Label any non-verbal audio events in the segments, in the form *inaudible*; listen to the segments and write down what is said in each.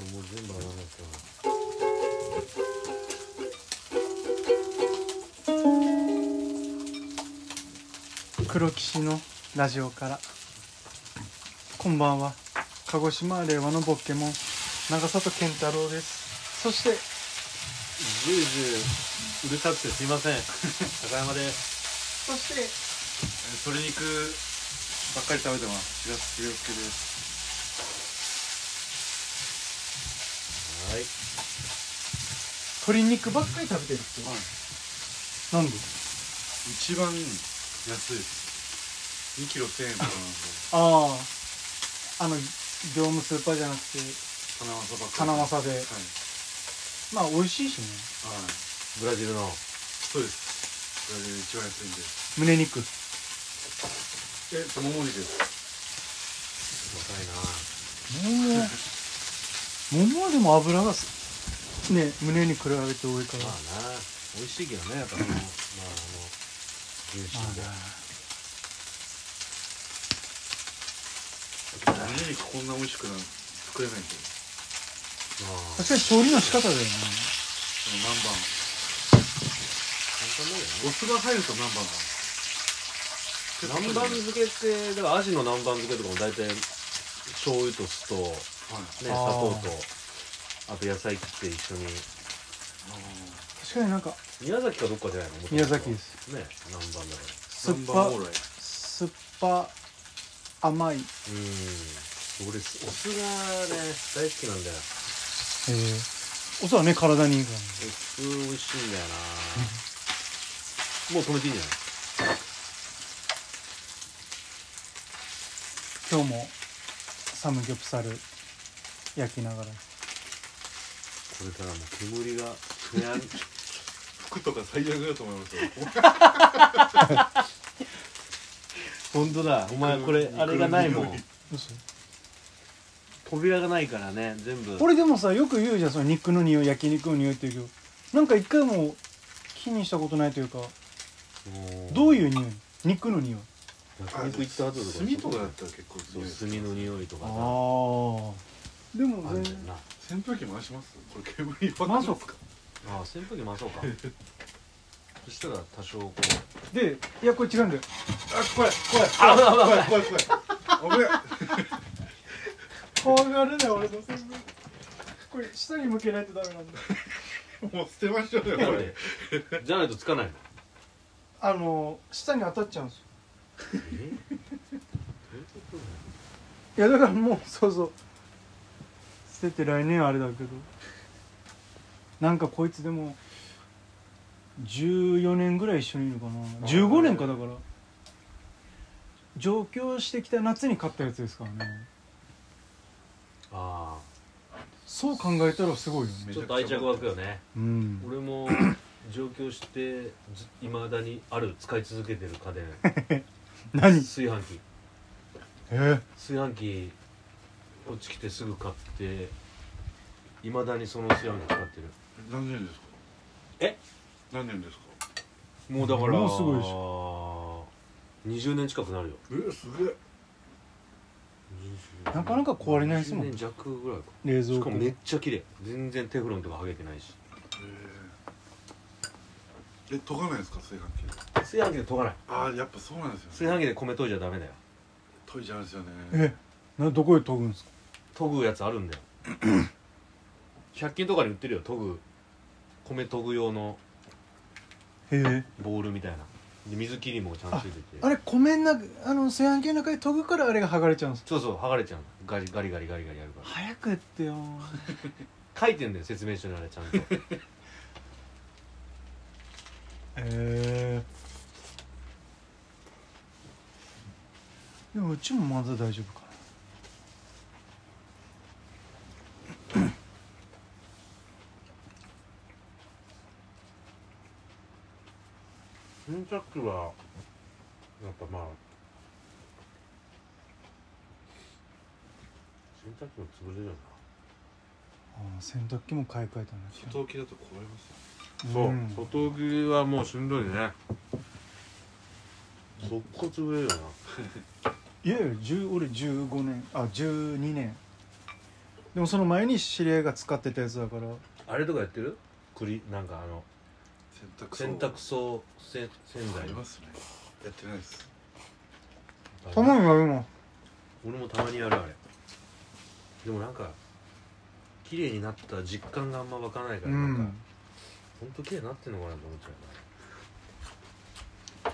もう全部洗わないと黒騎士のラジオから。こんばんは。鹿児島令和のボッケモン長里健太郎です。そして。ジュージューうるさくてすいません。高山です。そして。鶏肉ばっかり食べてます。白須亮介ですはい鶏肉ばっかり食べてるって、はい。なんで？一番安いです。2キロ1000円とかなんで。あああの業務スーパーじゃなくて金正ばっかり。金正で。はい、まあ美味しいしね。はい、ブラジルの。そうです。これで一番安いんで。胸肉。えもも肉です。若いな。桃。桃はでも油がすね胸に比べて多いから。まあな美味しいけどねやっぱそのまああのジューシーでもも肉こんな美味しくな作れないんでまあ。確かに調理の仕方だよね。南蛮。簡単だよねお酢が入ると南蛮が南蛮漬けってだからアジの南蛮漬けとかも大体醤油と酢とねはい。砂糖とあと野菜切って一緒に。確かになんか宮崎かどっかじゃないの？宮崎です。ね南蛮だから。酸っぱ酸っぱ甘い。へうん。俺お酢がね大好きなんだよ。えお酢はね体にいいからね。お酢美味しいんだよな。もう止めていいんじゃない？今日もサムギョプサル焼きながらこれからもう煙が部屋に。服とか最悪だと思いますよ。*laughs* 本当だ。お前これあれがないもん。嘘扉がないからね全部。俺でもさよく言うじゃんその肉の匂い焼肉の匂いって言うけど。なんか一回も気にしたことないというかどう。いういう匂い？肉の匂い。焼肉行った後とか炭とかだったら結構そう炭の匂いとかああさでも全然あるんだよな。扇風機回します？これ煙分か回そうか。ああ扇風機回そうか。そしたら多少こう。でいやこれ違うんだよ。あ怖い怖い。怖い怖い怖い。危ない。怖がるね俺の全部これ下に向けないとダメなんだ。もう捨てましょうよこれ。でじゃないとつかないの？あの下に当たっちゃうんですよ。いやだからもうそうそう捨てて来年あれだけど。なんかこいつでも14年ぐらい一緒にいるかな。15年かだから。上京してきた夏に買ったやつですからね。あそう考えたらすごいよね。あちょっと愛着湧くよね。うん。俺も上京していまだにある使い続けてる家電。*laughs* 何？炊飯器。え？炊飯器こっち来てすぐ買っていまだにその炊飯器使ってる。何年ですか？え？何年ですか？もうだからもうすごいでし20年近くなるよ。えすげえ。なかなか壊れないですもん。20年弱ぐらいか。冷蔵庫。しかもめっちゃ綺麗。全然テフロンとか剥げてないし。え研がないですか？炊飯器。炊飯器で研がない。ああやっぱそうなんですよ炊飯器で米研いじゃダメだよ。研いじゃうんですよね。えなどこで研ぐんですか？研ぐやつあるんだよ。*clears throat* 100均とかに売ってるよ研ぐ。米研ぐ用の。へえ。ボールみたいな。で水切りもちゃんとついてて。あれ米なあの炊飯器の中で研ぐからあれが剥がれちゃうんですか？そうそう剥がれちゃうの。ガリガリガリガリガリやるから。早くやってよ。*laughs* 書いてんだよ説明書にあれちゃんと。*laughs* え。ー、でもうちもまだ大丈夫か洗濯機はやっぱまあ洗濯機も潰れるよな。あー洗濯機も買い替えたんだ外置きだと壊れますなそう、ん。外置きはもうしんどいね。速攻潰れるよな。*laughs* いやいや10俺15年あ12年。でもその前に知り合いが使ってたやつだから。あれとかやってる？栗なんかあの洗濯洗濯槽せ洗剤。ありますね。やってないです。たまにやるもん俺もたまにやるあれ。でもなんか綺麗になった実感があんま湧かないから、うなんかんほんと綺麗になってんのかなと思っちゃ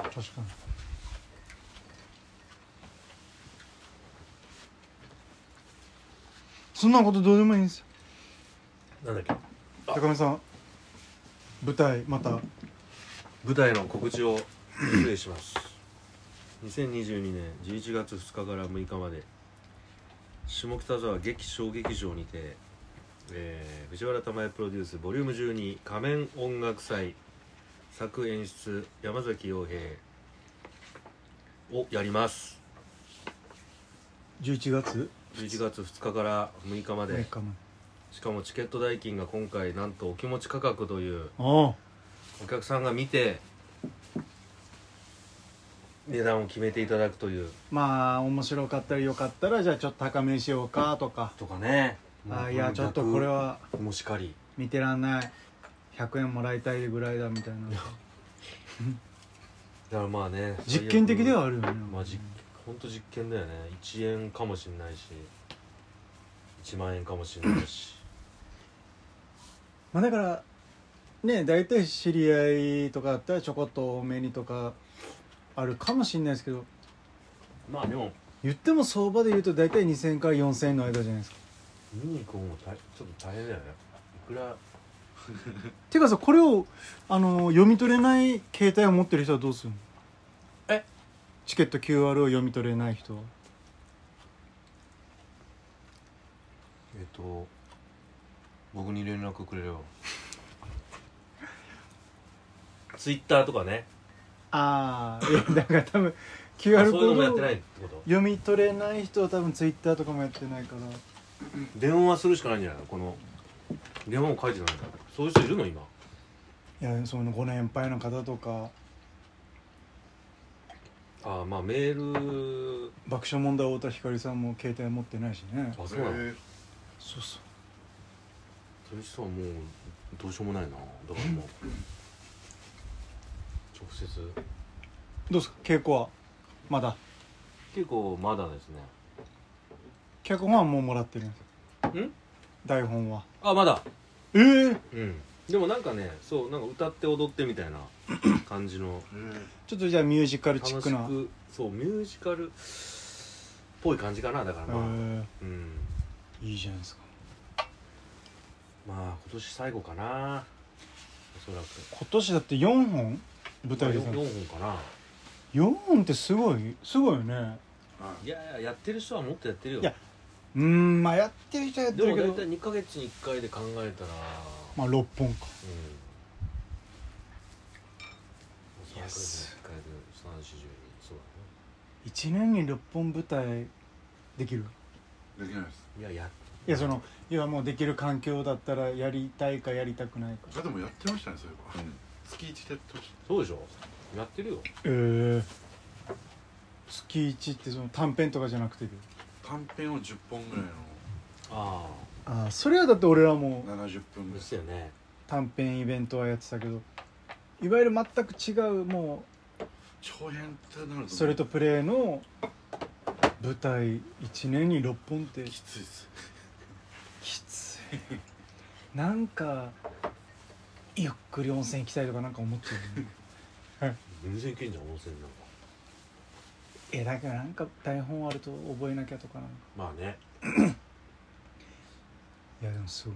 うな。確かに。そんなことどうでもいいんですよ。なんだっけ？高見さん舞台また。舞台の告知を失礼します。2022年11月2日から6日まで。下北沢劇小劇場にて、えー藤原玉恵プロデュースボリューム12仮面音楽祭作演出山崎陽平をやります。11月？11月2日から6日まで。6日ましかもチケット代金が今回なんとお気持ち価格というお客さんが見て値段を決めていただくという。まあ面白かったりよかったらじゃあちょっと高めにしようかとか。とかね。ああいやちょっとこれは逆もしかり。見てらんない。100円もらいたいぐらいだみたいな。だからまあね実験的ではあるよね。まあ実本当実験だよね。1円かもしれないし。1万円かもしれないしまあだからね大体知り合いとかだったらちょこっと多めにとかあるかもしれないですけどまあでも。言っても相場で言うと大体2000円から4000円の間じゃないですか。見に行く方も大ちょっと大変だよね。いくら？*laughs* ていうかさこれをあの読み取れない携帯を持ってる人はどうするの？え？チケット QR を読み取れない人は。えっと僕に連絡くれれば。ツイッターとかね。ああだから多分あ QR コそういうのもやってードをないってこと？読み取れない人は多分 Twitter とかもやってないから。電話するしかないんじゃないの？この電話も書いてないんだそういう人いるの今？いやそのご年配の方とか。ああまあメール。爆笑問題太田光さんも携帯持ってないしね。あそうなの？えそうそうそういう人はもうどうしようもないな。だからもう。*clears throat* 直接。どうですか？稽古は？まだ？結構まだですね。脚本はもうもらってるんですん？台本は？あまだ。ええうん。でもなんかねそうなんか歌って踊ってみたいな *clears throat* 感じの。えちょっとじゃあミュージカル楽しチックな。くそうミュージカルっぽい感じかなだからまあ、えうん。ーいいじゃないですかまあ今年最後かな。おそらく。今年だって4本？舞台で4本かな。4本ってすごいすごいよね。いやいややってる人はもっとやってるよ。いやうーんまあやってる人はやってるけど。でも大体2ヶ月に1回で考えたら。まあ6本か。うん。3ヶい。や月に1回で3 4 0そう1年に6本舞台できる？できないです。だねいややいやその要はもうできる環境だったらやりたいかやりたくないか。あでもやってましたねそういえば、月一でやってましそうでしょ？やってるよ。ええ月1ってその短編とかじゃなくてた短編を10本ぐらいあああそれはだって俺らもの70分ぐらい。すよね。短編イベントはやってたけどいわゆる全く違うも長編ってなるとうそれとプレーの舞台1年に6本って。きついです *laughs* なんかゆっくり温泉行きたいとかなんか思っちゃうよね。*laughs* 全然いけんじゃん温泉なんか。えだからなんか台本あると覚えなきゃとかなまあね。いやでもすご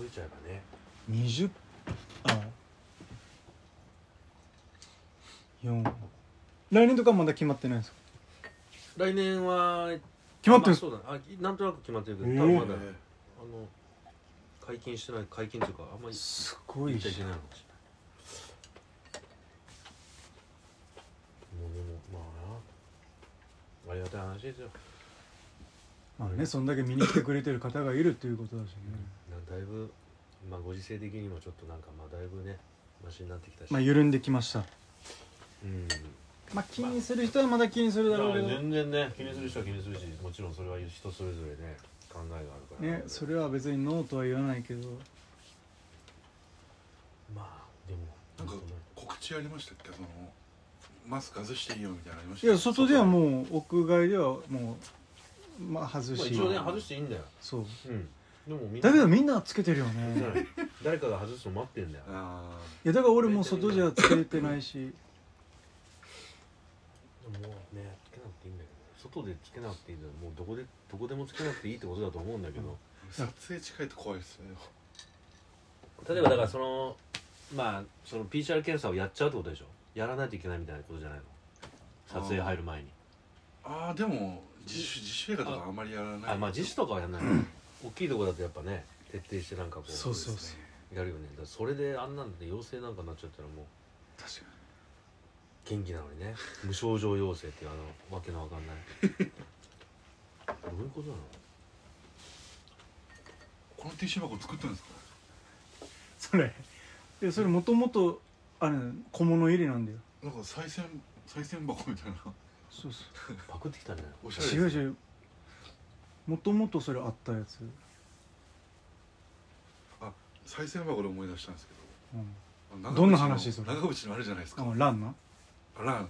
い。覚えちゃえばね。20あ4来年とかまだ決まってないんですか？来年は決まってる。んですあまあそうだ。ねあなんとなく決まってるけど、えー多分まだ。あえの解禁してない解禁というかあんまりすごいじゃん言っちゃいけないの。かもしれないもうでもまあな。ありがたい話ですよ。まあねそんだけ見に来てくれてる方がいるっていうことだしね。なだいぶまあご時世的にもちょっとなんかまあだいぶねマシになってきたし、まあ緩んできました。うん。まあ気にする人はまだ気にするだろうけど。全然ね気にする人は気にするしもちろんそれは人それぞれね考えがあるから。ねそれは別にノーとは言わないけど。まあでも。なんか告知ありましたっけ？そのマスク外していいよみたいなのありましいたや外ではもう屋外ではもうまあ外し。まあ一応ね外していいんだよ。そう。うん。でもみんな。だけどみんなつけてるよね。ね誰かが外すの待ってんだよ。あいやだから俺も外じゃつけてないし。でももうね外でつけなくていいんだよもうどこでどこでもつけなくていいってことだと思うんだけど、あ撮影近いと怖いですね例えばだからそのまあその PCR 検査をやっちゃうってことでしょ？やらないといけないみたいなことじゃないの？撮影入る前に。ああでも自主自主映画とかあんまりやらない。あまあ自主とかはやんない。*clears throat* 大きいとこだとやっぱね徹底してなんかこうそうそうですねやるよね。だからそれであんなんで陽性なんかになっちゃったらもう。確か元気なのにね。無症状陽性っていうあのわけのわかんない。どういうことなの？このティッシュ箱作ったんですか？にそれいやそれもともとあれ小物入れなんだよ。なんか賽銭賽銭箱みたいな。そうそパクってきたんじゃないおしゃれですう違う違う。もともとそれあったやつ。賽銭箱で思い出したんですけうん。どどんな話それ？長渕のあれじゃないですか。あランな、あらん。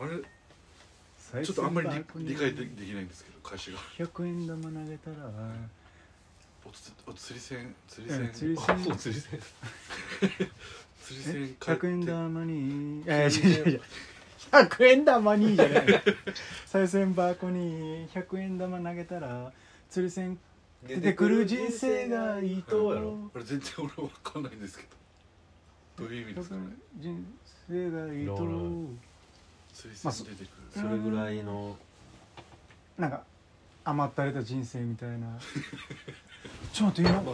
あれちょっとあんまり理理解でできないんですけど歌詞が。100円玉投げたらおつお釣り銭釣りえ銭釣り銭。釣り銭。釣り銭え *laughs* 買って。100円玉にいやいや違う違う違う。100円玉にじゃない。賽銭箱に100円玉投げたら釣り銭出てくる人生がいいと。どうやろあれ全然俺わかんないんですけど。どういう意味ですかね。人生がいいといらない釣りまあそれぐらいの。なんか甘ったれた人生みたいな。*laughs* ちょっと待って今